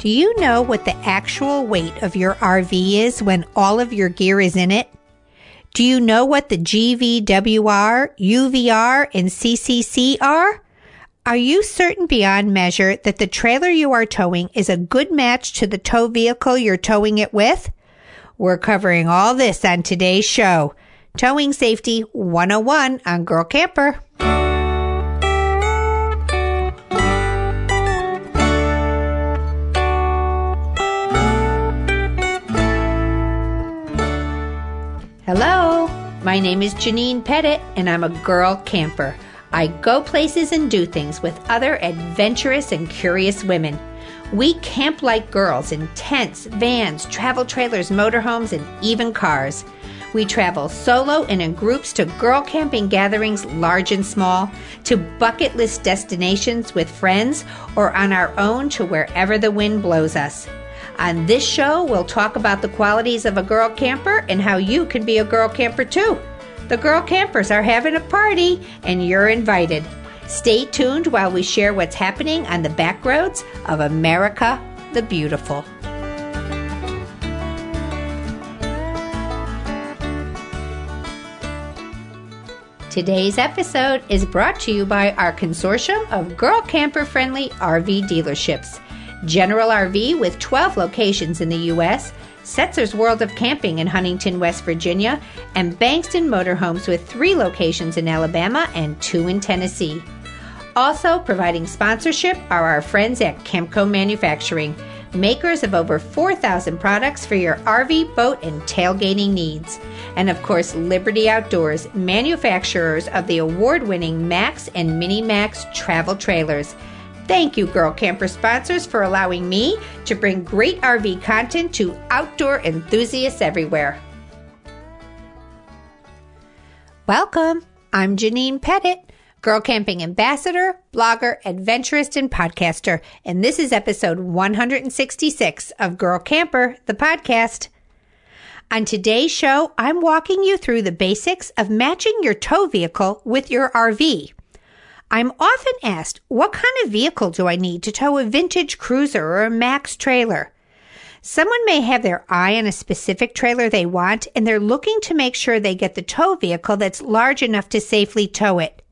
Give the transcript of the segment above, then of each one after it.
Do you know what the actual weight of your RV is when all of your gear is in it? Do you know what the GVWR, UVR, and CCC are? Are you certain beyond measure that the trailer you are towing is a good match to the tow vehicle you're towing it with? We're covering all this on today's show. Towing Safety 101 on Girl Camper. My name is Janine Pettit, and I'm a girl camper. I go places and do things with other adventurous and curious women. We camp like girls in tents, vans, travel trailers, motorhomes, and even cars. We travel solo and in groups to girl camping gatherings, large and small, to bucket list destinations with friends, or on our own to wherever the wind blows us. On this show, we'll talk about the qualities of a girl camper and how you can be a girl camper too. The girl campers are having a party, and you're invited. Stay tuned while we share what's happening on the back roads of America the Beautiful. Today's episode is brought to you by our consortium of girl camper friendly RV dealerships. General RV with 12 locations in the U.S., Setzer's World of Camping in Huntington, West Virginia, and Bankston Motorhomes with three locations in Alabama and two in Tennessee. Also providing sponsorship are our friends at Camco Manufacturing, makers of over 4,000 products for your RV, boat, and tailgating needs. And of course, Liberty Outdoors, manufacturers of the award winning Max and Mini Max travel trailers. Thank you, Girl Camper sponsors, for allowing me to bring great RV content to outdoor enthusiasts everywhere. Welcome. I'm Janine Pettit, Girl Camping Ambassador, blogger, adventurist, and podcaster. And this is episode 166 of Girl Camper, the podcast. On today's show, I'm walking you through the basics of matching your tow vehicle with your RV. I'm often asked, what kind of vehicle do I need to tow a vintage cruiser or a max trailer? Someone may have their eye on a specific trailer they want and they're looking to make sure they get the tow vehicle that's large enough to safely tow it.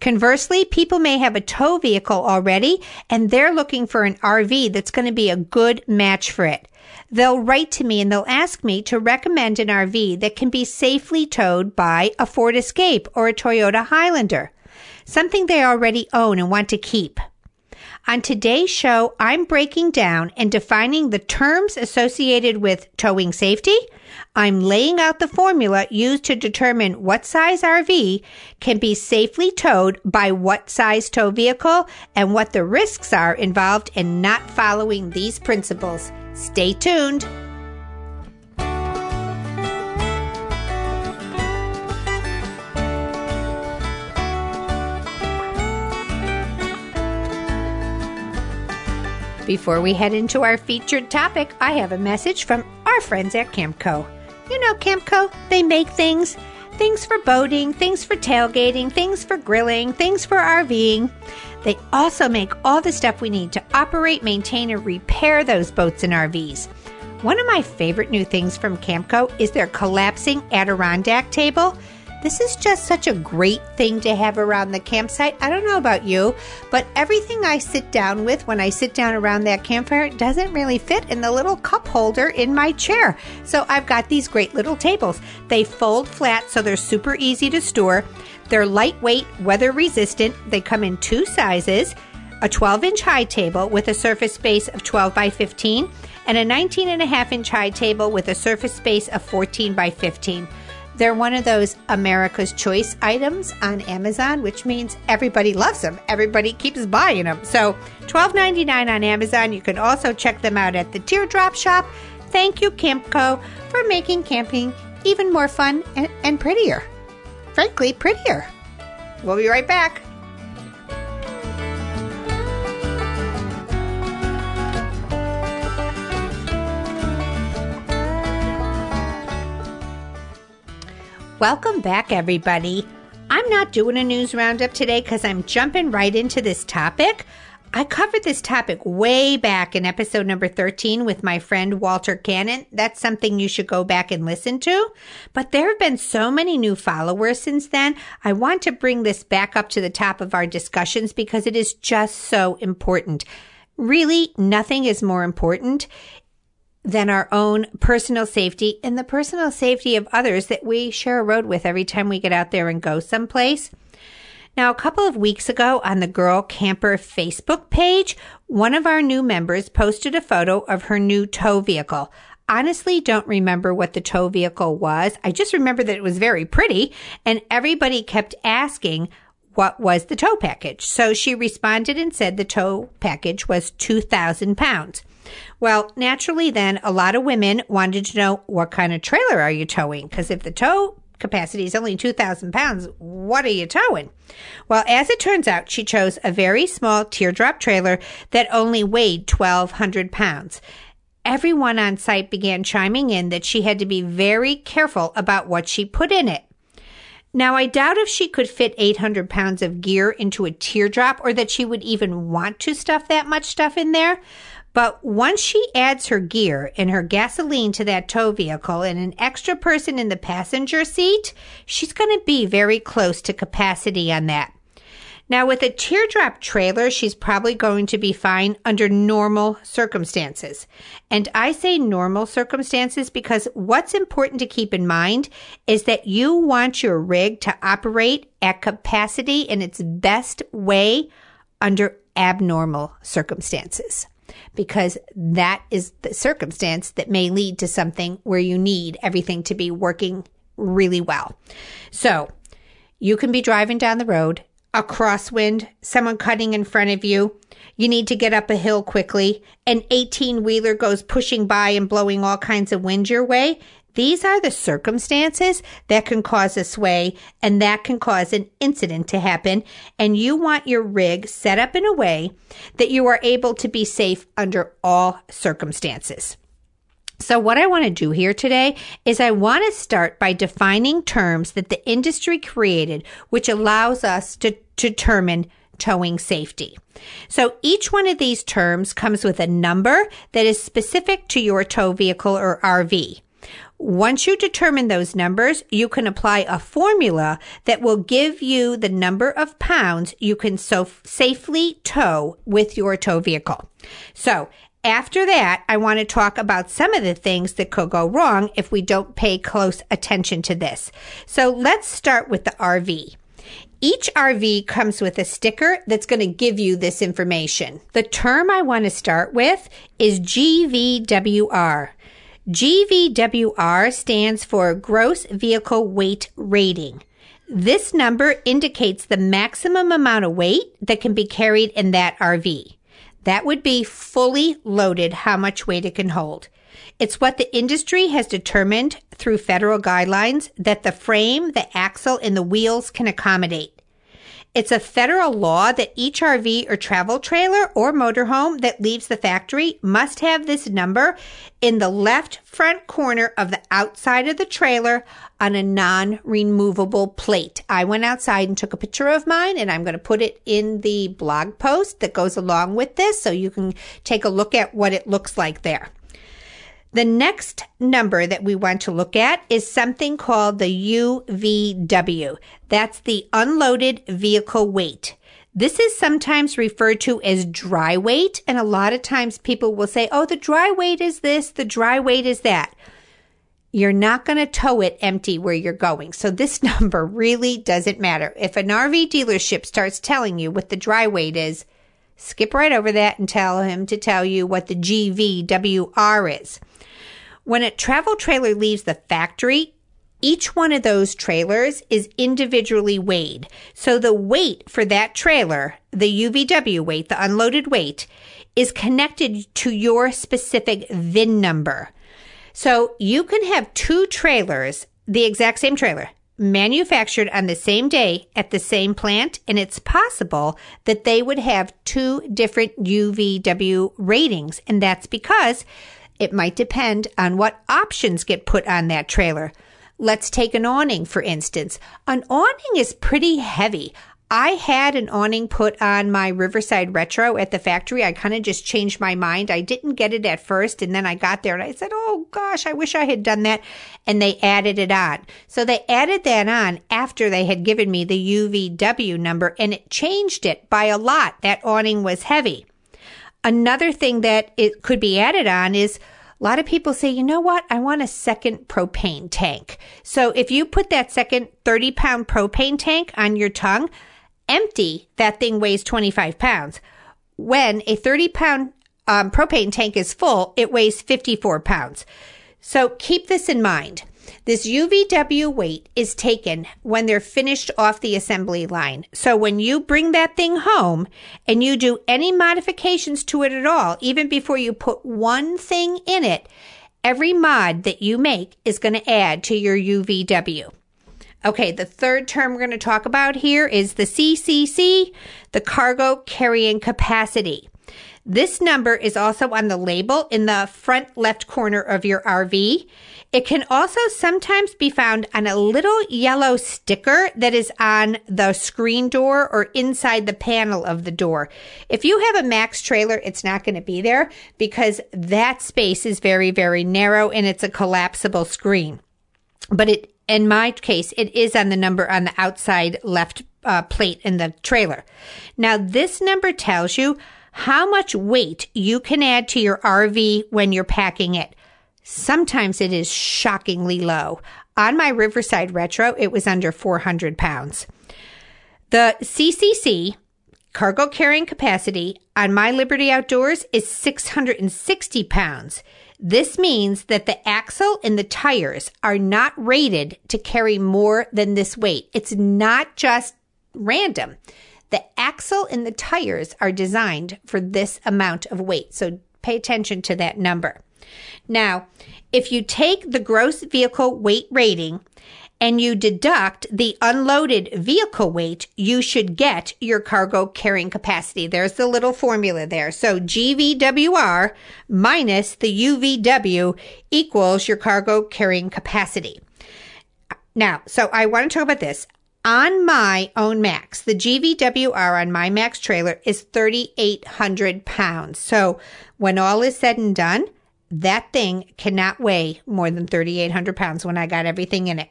Conversely, people may have a tow vehicle already and they're looking for an RV that's going to be a good match for it. They'll write to me and they'll ask me to recommend an RV that can be safely towed by a Ford Escape or a Toyota Highlander something they already own and want to keep. On today's show, I'm breaking down and defining the terms associated with towing safety. I'm laying out the formula used to determine what size RV can be safely towed by what size tow vehicle and what the risks are involved in not following these principles. Stay tuned. Before we head into our featured topic, I have a message from our friends at Camco. You know, Camco, they make things things for boating, things for tailgating, things for grilling, things for RVing. They also make all the stuff we need to operate, maintain, and repair those boats and RVs. One of my favorite new things from Camco is their collapsing Adirondack table. This is just such a great thing to have around the campsite. I don't know about you, but everything I sit down with when I sit down around that campfire doesn't really fit in the little cup holder in my chair. So I've got these great little tables. They fold flat so they're super easy to store. They're lightweight, weather resistant. They come in two sizes a 12 inch high table with a surface space of 12 by 15, and a 19 and a half inch high table with a surface space of 14 by 15. They're one of those America's Choice items on Amazon, which means everybody loves them. Everybody keeps buying them. So, $12.99 on Amazon. You can also check them out at the Teardrop Shop. Thank you, Camco, for making camping even more fun and, and prettier. Frankly, prettier. We'll be right back. Welcome back, everybody. I'm not doing a news roundup today because I'm jumping right into this topic. I covered this topic way back in episode number 13 with my friend Walter Cannon. That's something you should go back and listen to. But there have been so many new followers since then. I want to bring this back up to the top of our discussions because it is just so important. Really, nothing is more important than our own personal safety and the personal safety of others that we share a road with every time we get out there and go someplace. Now, a couple of weeks ago on the Girl Camper Facebook page, one of our new members posted a photo of her new tow vehicle. Honestly, don't remember what the tow vehicle was. I just remember that it was very pretty and everybody kept asking what was the tow package. So she responded and said the tow package was 2,000 pounds. Well, naturally then a lot of women wanted to know what kind of trailer are you towing? Because if the tow capacity is only 2,000 pounds. What are you towing? Well, as it turns out, she chose a very small teardrop trailer that only weighed 1,200 pounds. Everyone on site began chiming in that she had to be very careful about what she put in it. Now, I doubt if she could fit 800 pounds of gear into a teardrop or that she would even want to stuff that much stuff in there. But once she adds her gear and her gasoline to that tow vehicle and an extra person in the passenger seat, she's going to be very close to capacity on that. Now, with a teardrop trailer, she's probably going to be fine under normal circumstances. And I say normal circumstances because what's important to keep in mind is that you want your rig to operate at capacity in its best way under abnormal circumstances because that is the circumstance that may lead to something where you need everything to be working really well. So you can be driving down the road, a crosswind, someone cutting in front of you. You need to get up a hill quickly. An 18 wheeler goes pushing by and blowing all kinds of wind your way. These are the circumstances that can cause a sway and that can cause an incident to happen. And you want your rig set up in a way that you are able to be safe under all circumstances. So what I want to do here today is I want to start by defining terms that the industry created, which allows us to determine towing safety. So each one of these terms comes with a number that is specific to your tow vehicle or RV. Once you determine those numbers, you can apply a formula that will give you the number of pounds you can so safely tow with your tow vehicle. So after that, I want to talk about some of the things that could go wrong if we don't pay close attention to this. So let's start with the RV. Each RV comes with a sticker that's going to give you this information. The term I want to start with is GVWR. GVWR stands for Gross Vehicle Weight Rating. This number indicates the maximum amount of weight that can be carried in that RV. That would be fully loaded how much weight it can hold. It's what the industry has determined through federal guidelines that the frame, the axle, and the wheels can accommodate. It's a federal law that each RV or travel trailer or motorhome that leaves the factory must have this number in the left front corner of the outside of the trailer on a non removable plate. I went outside and took a picture of mine and I'm going to put it in the blog post that goes along with this so you can take a look at what it looks like there. The next number that we want to look at is something called the UVW. That's the unloaded vehicle weight. This is sometimes referred to as dry weight, and a lot of times people will say, oh, the dry weight is this, the dry weight is that. You're not going to tow it empty where you're going. So this number really doesn't matter. If an RV dealership starts telling you what the dry weight is, skip right over that and tell him to tell you what the GVWR is. When a travel trailer leaves the factory, each one of those trailers is individually weighed. So the weight for that trailer, the UVW weight, the unloaded weight, is connected to your specific VIN number. So you can have two trailers, the exact same trailer, manufactured on the same day at the same plant, and it's possible that they would have two different UVW ratings. And that's because it might depend on what options get put on that trailer. Let's take an awning, for instance. An awning is pretty heavy. I had an awning put on my Riverside Retro at the factory. I kind of just changed my mind. I didn't get it at first, and then I got there and I said, Oh gosh, I wish I had done that. And they added it on. So they added that on after they had given me the UVW number, and it changed it by a lot. That awning was heavy. Another thing that it could be added on is a lot of people say, you know what? I want a second propane tank. So if you put that second 30 pound propane tank on your tongue, empty, that thing weighs 25 pounds. When a 30 pound um, propane tank is full, it weighs 54 pounds. So keep this in mind. This UVW weight is taken when they're finished off the assembly line. So when you bring that thing home and you do any modifications to it at all, even before you put one thing in it, every mod that you make is going to add to your UVW. Okay, the third term we're going to talk about here is the CCC, the cargo carrying capacity. This number is also on the label in the front left corner of your RV. It can also sometimes be found on a little yellow sticker that is on the screen door or inside the panel of the door. If you have a max trailer, it's not going to be there because that space is very, very narrow and it's a collapsible screen. But it, in my case, it is on the number on the outside left uh, plate in the trailer. Now, this number tells you how much weight you can add to your RV when you're packing it. Sometimes it is shockingly low. On my Riverside Retro, it was under 400 pounds. The CCC, cargo carrying capacity, on my Liberty Outdoors is 660 pounds. This means that the axle and the tires are not rated to carry more than this weight. It's not just random. The axle and the tires are designed for this amount of weight. So pay attention to that number. Now, if you take the gross vehicle weight rating and you deduct the unloaded vehicle weight, you should get your cargo carrying capacity. There's the little formula there. So GVWR minus the UVW equals your cargo carrying capacity. Now, so I want to talk about this. On my own max, the GVWR on my max trailer is 3,800 pounds. So when all is said and done, that thing cannot weigh more than 3,800 pounds when I got everything in it.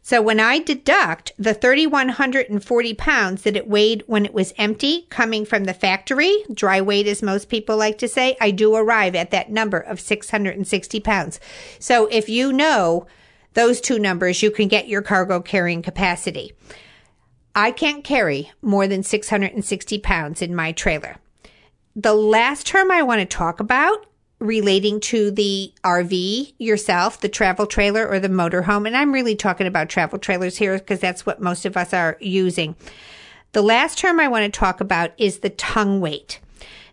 So when I deduct the 3,140 pounds that it weighed when it was empty coming from the factory, dry weight as most people like to say, I do arrive at that number of 660 pounds. So if you know those two numbers, you can get your cargo carrying capacity. I can't carry more than 660 pounds in my trailer. The last term I want to talk about relating to the RV yourself, the travel trailer or the motorhome, and I'm really talking about travel trailers here because that's what most of us are using. The last term I want to talk about is the tongue weight.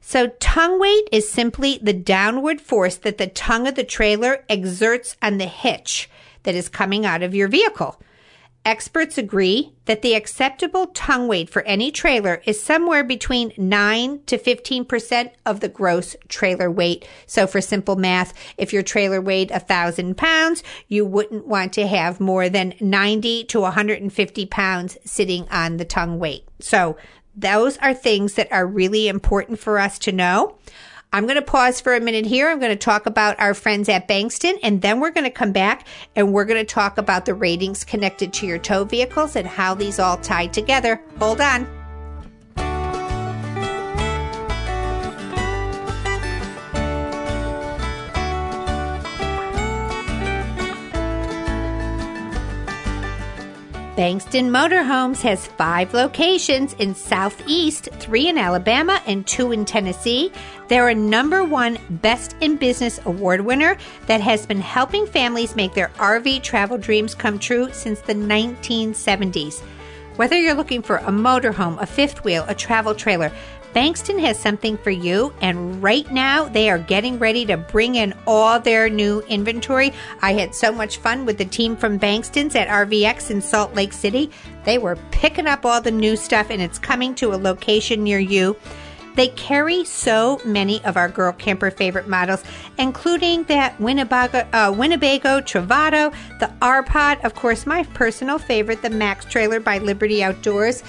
So tongue weight is simply the downward force that the tongue of the trailer exerts on the hitch that is coming out of your vehicle. Experts agree that the acceptable tongue weight for any trailer is somewhere between 9 to 15% of the gross trailer weight. So for simple math, if your trailer weighed a thousand pounds, you wouldn't want to have more than 90 to 150 pounds sitting on the tongue weight. So those are things that are really important for us to know. I'm going to pause for a minute here. I'm going to talk about our friends at Bankston, and then we're going to come back and we're going to talk about the ratings connected to your tow vehicles and how these all tie together. Hold on. Bankston Motorhomes has five locations in Southeast, three in Alabama, and two in Tennessee. They're a number one Best in Business award winner that has been helping families make their RV travel dreams come true since the 1970s. Whether you're looking for a motorhome, a fifth wheel, a travel trailer, Bankston has something for you, and right now they are getting ready to bring in all their new inventory. I had so much fun with the team from Bankston's at RVX in Salt Lake City. They were picking up all the new stuff, and it's coming to a location near you. They carry so many of our girl camper favorite models, including that Winnebago, uh, Winnebago the R Pod, of course, my personal favorite, the Max Trailer by Liberty Outdoors.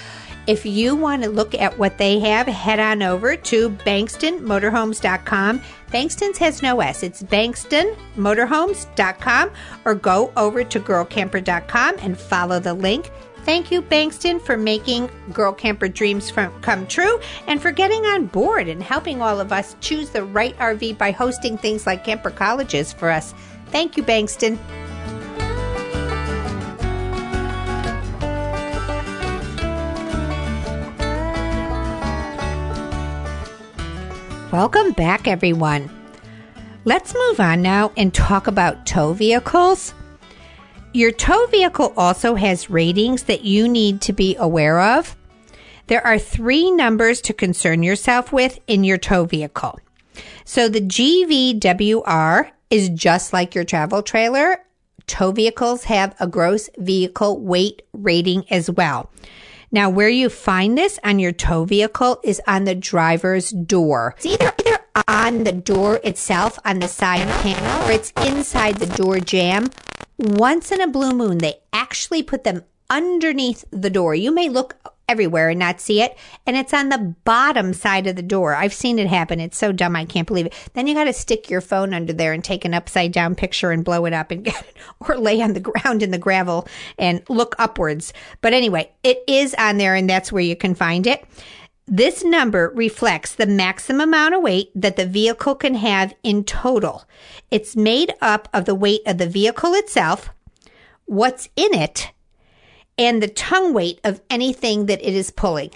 If you want to look at what they have, head on over to bankstonmotorhomes.com. Bankston's has no S. It's bankstonmotorhomes.com or go over to girlcamper.com and follow the link. Thank you, Bankston, for making Girl Camper dreams from, come true and for getting on board and helping all of us choose the right RV by hosting things like camper colleges for us. Thank you, Bankston. Welcome back, everyone. Let's move on now and talk about tow vehicles. Your tow vehicle also has ratings that you need to be aware of. There are three numbers to concern yourself with in your tow vehicle. So the GVWR is just like your travel trailer. Tow vehicles have a gross vehicle weight rating as well. Now, where you find this on your tow vehicle is on the driver's door. It's either, either on the door itself on the side panel or it's inside the door jamb. Once in a blue moon, they actually put them underneath the door. You may look everywhere and not see it. And it's on the bottom side of the door. I've seen it happen. It's so dumb. I can't believe it. Then you got to stick your phone under there and take an upside down picture and blow it up and get it, or lay on the ground in the gravel and look upwards. But anyway, it is on there and that's where you can find it. This number reflects the maximum amount of weight that the vehicle can have in total. It's made up of the weight of the vehicle itself, what's in it, and the tongue weight of anything that it is pulling.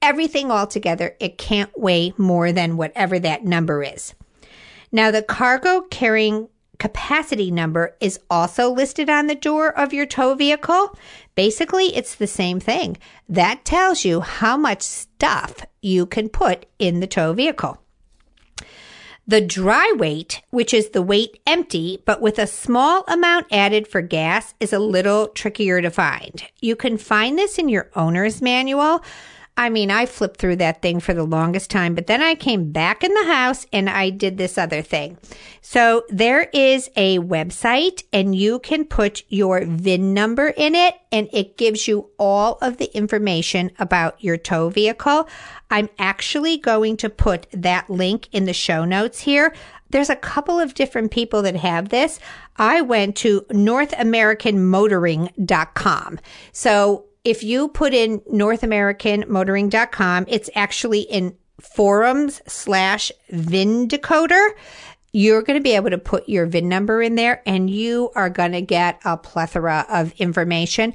Everything all together, it can't weigh more than whatever that number is. Now, the cargo carrying capacity number is also listed on the door of your tow vehicle. Basically, it's the same thing. That tells you how much stuff you can put in the tow vehicle. The dry weight, which is the weight empty, but with a small amount added for gas, is a little trickier to find. You can find this in your owner's manual. I mean, I flipped through that thing for the longest time, but then I came back in the house and I did this other thing. So there is a website and you can put your VIN number in it and it gives you all of the information about your tow vehicle. I'm actually going to put that link in the show notes here. There's a couple of different people that have this. I went to NorthAmericanMotoring.com. So if you put in NorthAmericanMotoring.com, it's actually in forums slash VIN decoder. You're going to be able to put your VIN number in there and you are going to get a plethora of information.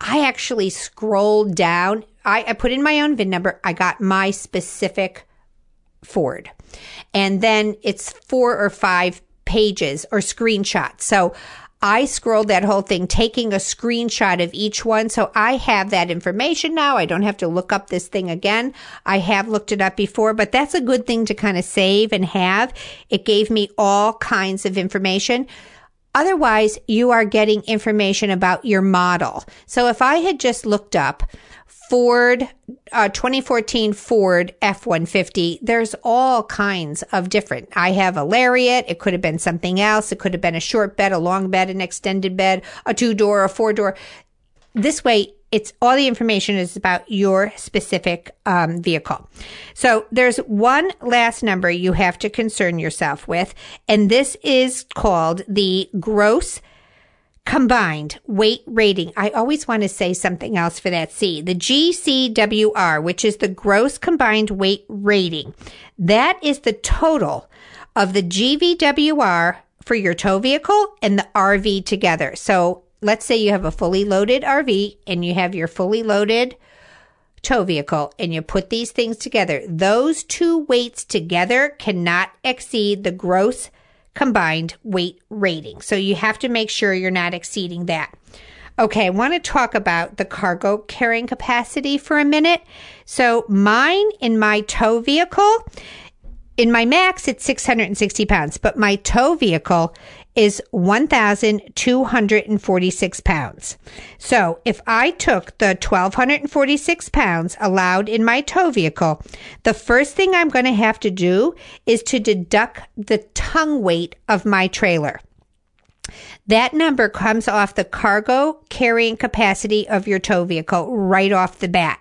I actually scrolled down. I, I put in my own VIN number. I got my specific Ford. And then it's four or five pages or screenshots. So I scrolled that whole thing, taking a screenshot of each one. So I have that information now. I don't have to look up this thing again. I have looked it up before, but that's a good thing to kind of save and have. It gave me all kinds of information. Otherwise, you are getting information about your model. So if I had just looked up Ford, uh, 2014 Ford F-150. There's all kinds of different. I have a Lariat. It could have been something else. It could have been a short bed, a long bed, an extended bed, a two door, a four door. This way, it's all the information is about your specific um, vehicle. So there's one last number you have to concern yourself with, and this is called the gross combined weight rating. I always want to say something else for that C. The GCWR, which is the gross combined weight rating. That is the total of the GVWR for your tow vehicle and the RV together. So let's say you have a fully loaded RV and you have your fully loaded tow vehicle and you put these things together. Those two weights together cannot exceed the gross combined weight rating. So you have to make sure you're not exceeding that. Okay, I want to talk about the cargo carrying capacity for a minute. So mine in my tow vehicle, in my max, it's 660 pounds, but my tow vehicle is 1,246 pounds. So if I took the 1,246 pounds allowed in my tow vehicle, the first thing I'm going to have to do is to deduct the tongue weight of my trailer. That number comes off the cargo carrying capacity of your tow vehicle right off the bat.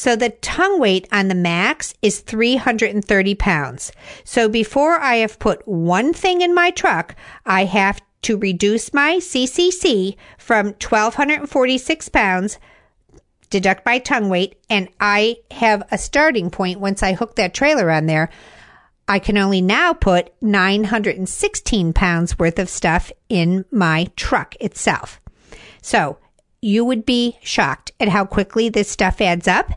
So the tongue weight on the max is 330 pounds. So before I have put one thing in my truck, I have to reduce my CCC from 1246 pounds deduct my tongue weight, and I have a starting point once I hook that trailer on there. I can only now put 916 pounds worth of stuff in my truck itself. So you would be shocked at how quickly this stuff adds up.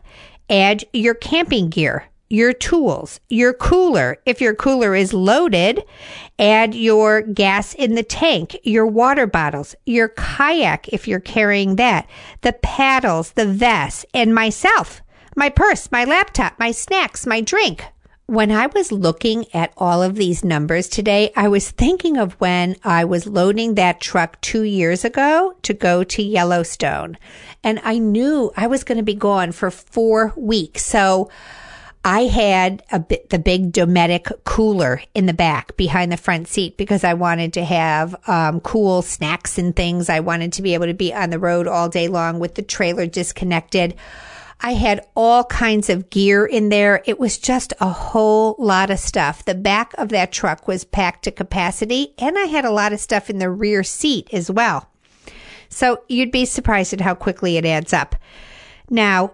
Add your camping gear, your tools, your cooler. If your cooler is loaded, add your gas in the tank, your water bottles, your kayak if you're carrying that, the paddles, the vest, and myself, my purse, my laptop, my snacks, my drink. When I was looking at all of these numbers today, I was thinking of when I was loading that truck two years ago to go to Yellowstone. And I knew I was going to be gone for four weeks. So I had a bit, the big Dometic cooler in the back behind the front seat because I wanted to have um, cool snacks and things. I wanted to be able to be on the road all day long with the trailer disconnected. I had all kinds of gear in there. It was just a whole lot of stuff. The back of that truck was packed to capacity, and I had a lot of stuff in the rear seat as well. So you'd be surprised at how quickly it adds up. Now,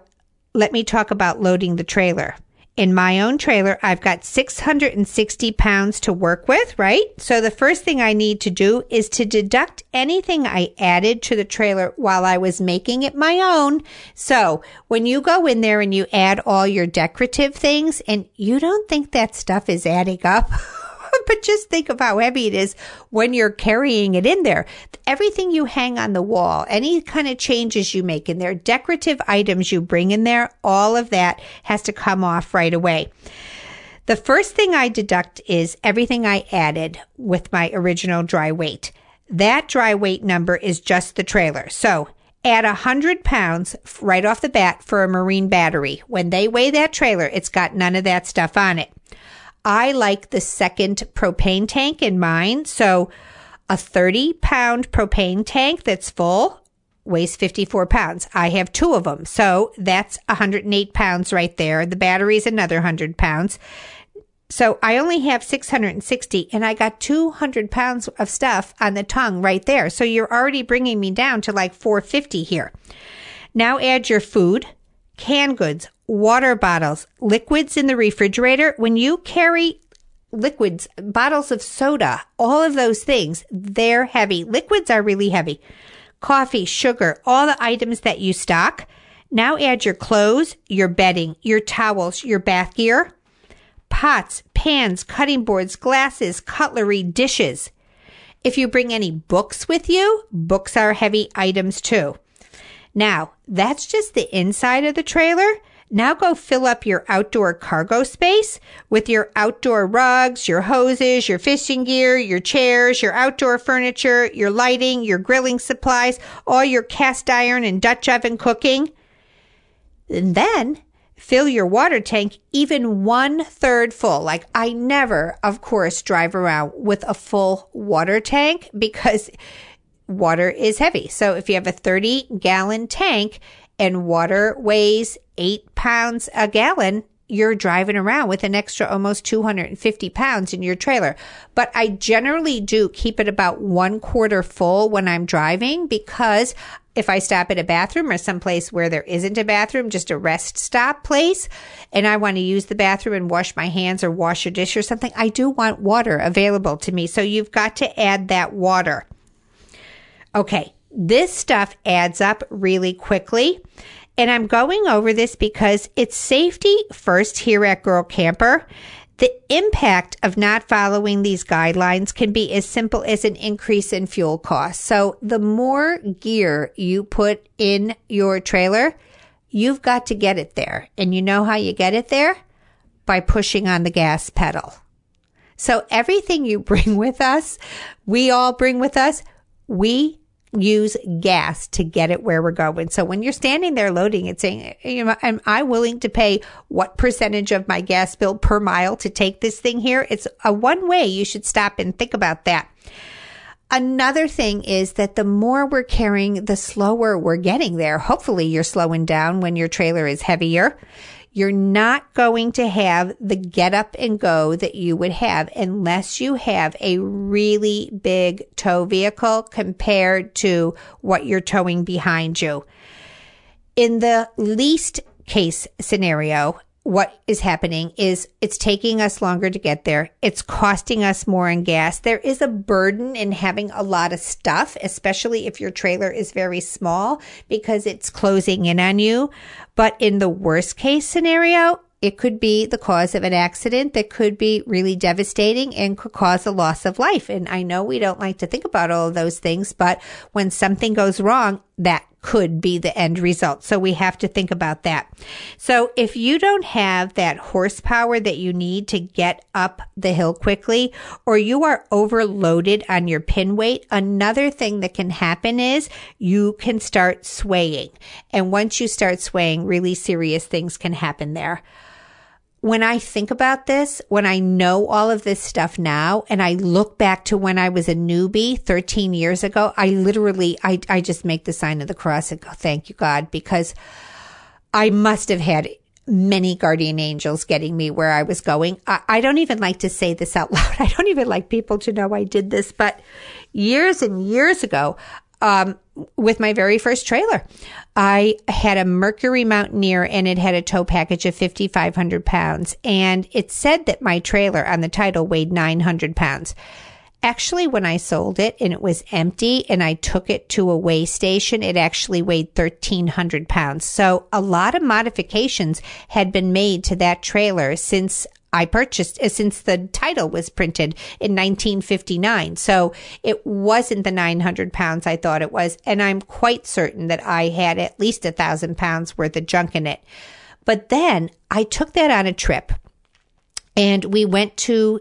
let me talk about loading the trailer in my own trailer, I've got 660 pounds to work with, right? So the first thing I need to do is to deduct anything I added to the trailer while I was making it my own. So when you go in there and you add all your decorative things and you don't think that stuff is adding up. but just think of how heavy it is when you're carrying it in there. Everything you hang on the wall, any kind of changes you make in there, decorative items you bring in there, all of that has to come off right away. The first thing I deduct is everything I added with my original dry weight. That dry weight number is just the trailer. So add a hundred pounds right off the bat for a marine battery. When they weigh that trailer, it's got none of that stuff on it. I like the second propane tank in mine. So a 30 pound propane tank that's full weighs 54 pounds. I have two of them. So that's 108 pounds right there. The battery's another 100 pounds. So I only have 660 and I got 200 pounds of stuff on the tongue right there. So you're already bringing me down to like 450 here. Now add your food, canned goods, water bottles, liquids in the refrigerator. When you carry liquids, bottles of soda, all of those things, they're heavy. Liquids are really heavy. Coffee, sugar, all the items that you stock. Now add your clothes, your bedding, your towels, your bath gear, pots, pans, cutting boards, glasses, cutlery, dishes. If you bring any books with you, books are heavy items too. Now, that's just the inside of the trailer. Now go fill up your outdoor cargo space with your outdoor rugs, your hoses, your fishing gear, your chairs, your outdoor furniture, your lighting, your grilling supplies, all your cast iron and Dutch oven cooking. And then fill your water tank even one third full. Like I never, of course, drive around with a full water tank because water is heavy. So if you have a 30 gallon tank, and water weighs eight pounds a gallon, you're driving around with an extra almost 250 pounds in your trailer. But I generally do keep it about one quarter full when I'm driving because if I stop at a bathroom or someplace where there isn't a bathroom, just a rest stop place, and I want to use the bathroom and wash my hands or wash a dish or something, I do want water available to me. So you've got to add that water. Okay. This stuff adds up really quickly. And I'm going over this because it's safety first here at Girl Camper. The impact of not following these guidelines can be as simple as an increase in fuel costs. So the more gear you put in your trailer, you've got to get it there. And you know how you get it there? By pushing on the gas pedal. So everything you bring with us, we all bring with us, we use gas to get it where we're going. So when you're standing there loading and saying, you know, am I willing to pay what percentage of my gas bill per mile to take this thing here? It's a one way you should stop and think about that. Another thing is that the more we're carrying, the slower we're getting there. Hopefully you're slowing down when your trailer is heavier. You're not going to have the get up and go that you would have unless you have a really big tow vehicle compared to what you're towing behind you. In the least case scenario, what is happening is it's taking us longer to get there. It's costing us more in gas. There is a burden in having a lot of stuff, especially if your trailer is very small because it's closing in on you. But in the worst case scenario, it could be the cause of an accident that could be really devastating and could cause a loss of life. And I know we don't like to think about all of those things, but when something goes wrong, that could be the end result. So we have to think about that. So if you don't have that horsepower that you need to get up the hill quickly, or you are overloaded on your pin weight, another thing that can happen is you can start swaying. And once you start swaying, really serious things can happen there when I think about this, when I know all of this stuff now and I look back to when I was a newbie 13 years ago, I literally, I, I just make the sign of the cross and go, thank you, God, because I must have had many guardian angels getting me where I was going. I, I don't even like to say this out loud. I don't even like people to know I did this, but years and years ago, um, with my very first trailer. I had a Mercury Mountaineer and it had a tow package of 5,500 pounds. And it said that my trailer on the title weighed 900 pounds. Actually, when I sold it and it was empty and I took it to a weigh station, it actually weighed 1300 pounds. So a lot of modifications had been made to that trailer since I purchased uh, since the title was printed in 1959. So it wasn't the 900 pounds I thought it was. And I'm quite certain that I had at least a thousand pounds worth of junk in it. But then I took that on a trip and we went to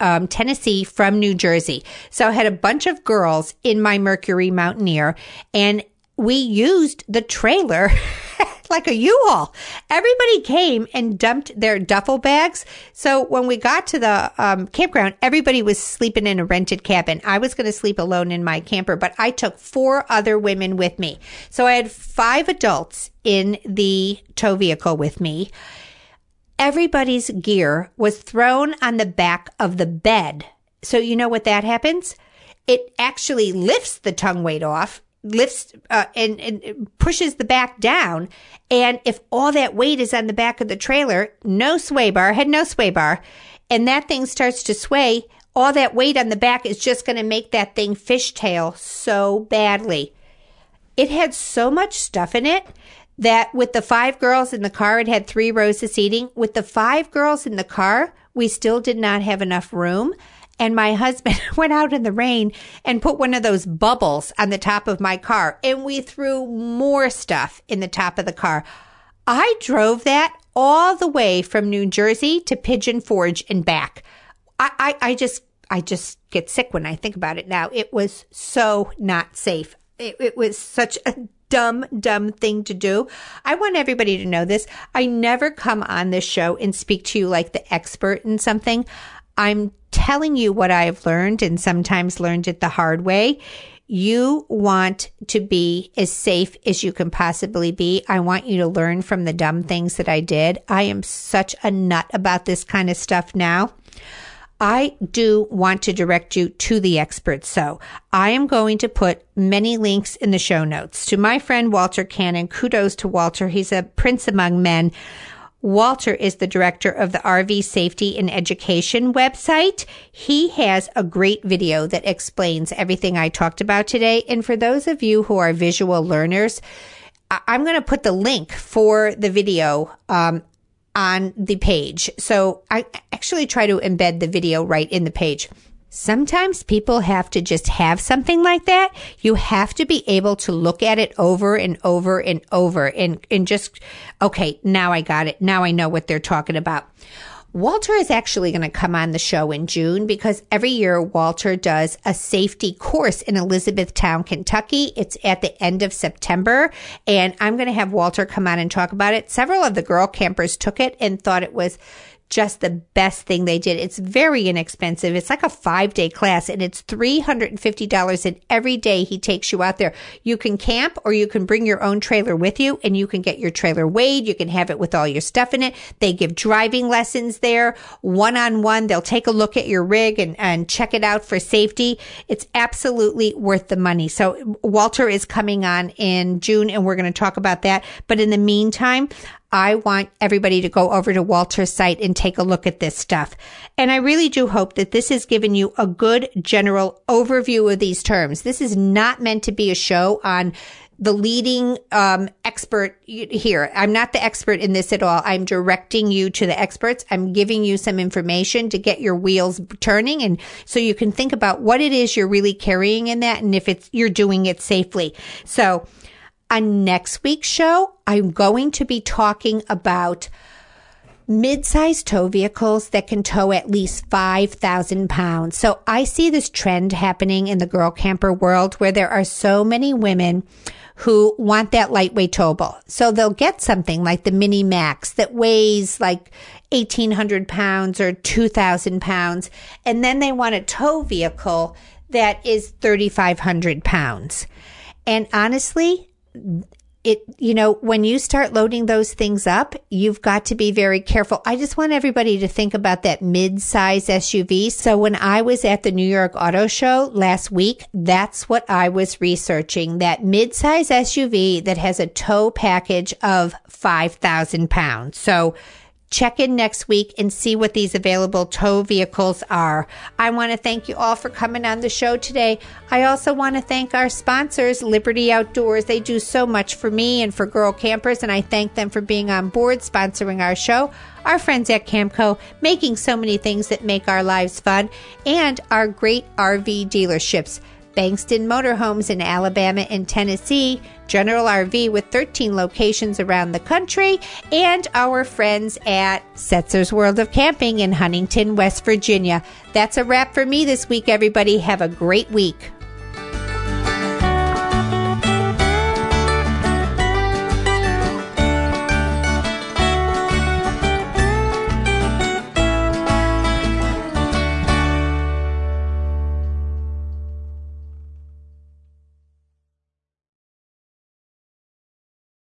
um, Tennessee from New Jersey. So I had a bunch of girls in my Mercury Mountaineer and we used the trailer like a U-Haul. Everybody came and dumped their duffel bags. So when we got to the um, campground, everybody was sleeping in a rented cabin. I was going to sleep alone in my camper, but I took four other women with me. So I had five adults in the tow vehicle with me. Everybody's gear was thrown on the back of the bed. So you know what that happens? It actually lifts the tongue weight off lifts uh, and, and pushes the back down. And if all that weight is on the back of the trailer, no sway bar, had no sway bar, and that thing starts to sway, all that weight on the back is just going to make that thing fishtail so badly. It had so much stuff in it that with the five girls in the car, it had three rows of seating. With the five girls in the car, we still did not have enough room and my husband went out in the rain and put one of those bubbles on the top of my car and we threw more stuff in the top of the car. I drove that all the way from New Jersey to Pigeon Forge and back. I, I, I just, I just get sick when I think about it now. It was so not safe. It, it was such a dumb, dumb thing to do. I want everybody to know this. I never come on this show and speak to you like the expert in something. I'm telling you what I've learned and sometimes learned it the hard way. You want to be as safe as you can possibly be. I want you to learn from the dumb things that I did. I am such a nut about this kind of stuff now. I do want to direct you to the experts. So I am going to put many links in the show notes to my friend Walter Cannon. Kudos to Walter. He's a prince among men. Walter is the director of the RV Safety and Education website. He has a great video that explains everything I talked about today. And for those of you who are visual learners, I'm going to put the link for the video um, on the page. So I actually try to embed the video right in the page. Sometimes people have to just have something like that. You have to be able to look at it over and over and over and, and just, okay, now I got it. Now I know what they're talking about. Walter is actually going to come on the show in June because every year Walter does a safety course in Elizabethtown, Kentucky. It's at the end of September and I'm going to have Walter come on and talk about it. Several of the girl campers took it and thought it was just the best thing they did. It's very inexpensive. It's like a five day class and it's $350 and every day he takes you out there. You can camp or you can bring your own trailer with you and you can get your trailer weighed. You can have it with all your stuff in it. They give driving lessons there one on one. They'll take a look at your rig and, and check it out for safety. It's absolutely worth the money. So Walter is coming on in June and we're going to talk about that. But in the meantime, I want everybody to go over to Walter's site and take a look at this stuff. And I really do hope that this has given you a good general overview of these terms. This is not meant to be a show on the leading um, expert here. I'm not the expert in this at all. I'm directing you to the experts. I'm giving you some information to get your wheels turning and so you can think about what it is you're really carrying in that and if it's you're doing it safely. So on next week's show, I'm going to be talking about mid-sized tow vehicles that can tow at least 5,000 pounds. So I see this trend happening in the girl camper world where there are so many women who want that lightweight towable. So they'll get something like the Mini Max that weighs like 1800 pounds or 2000 pounds. And then they want a tow vehicle that is 3500 pounds. And honestly, it, you know, when you start loading those things up, you've got to be very careful. I just want everybody to think about that mid-size SUV. So when I was at the New York Auto Show last week, that's what I was researching. That mid-size SUV that has a tow package of 5,000 pounds. So Check in next week and see what these available tow vehicles are. I want to thank you all for coming on the show today. I also want to thank our sponsors, Liberty Outdoors. They do so much for me and for girl campers, and I thank them for being on board, sponsoring our show. Our friends at Camco, making so many things that make our lives fun, and our great RV dealerships. Bankston Motorhomes in Alabama and Tennessee, General RV with 13 locations around the country, and our friends at Setzer's World of Camping in Huntington, West Virginia. That's a wrap for me this week, everybody. Have a great week.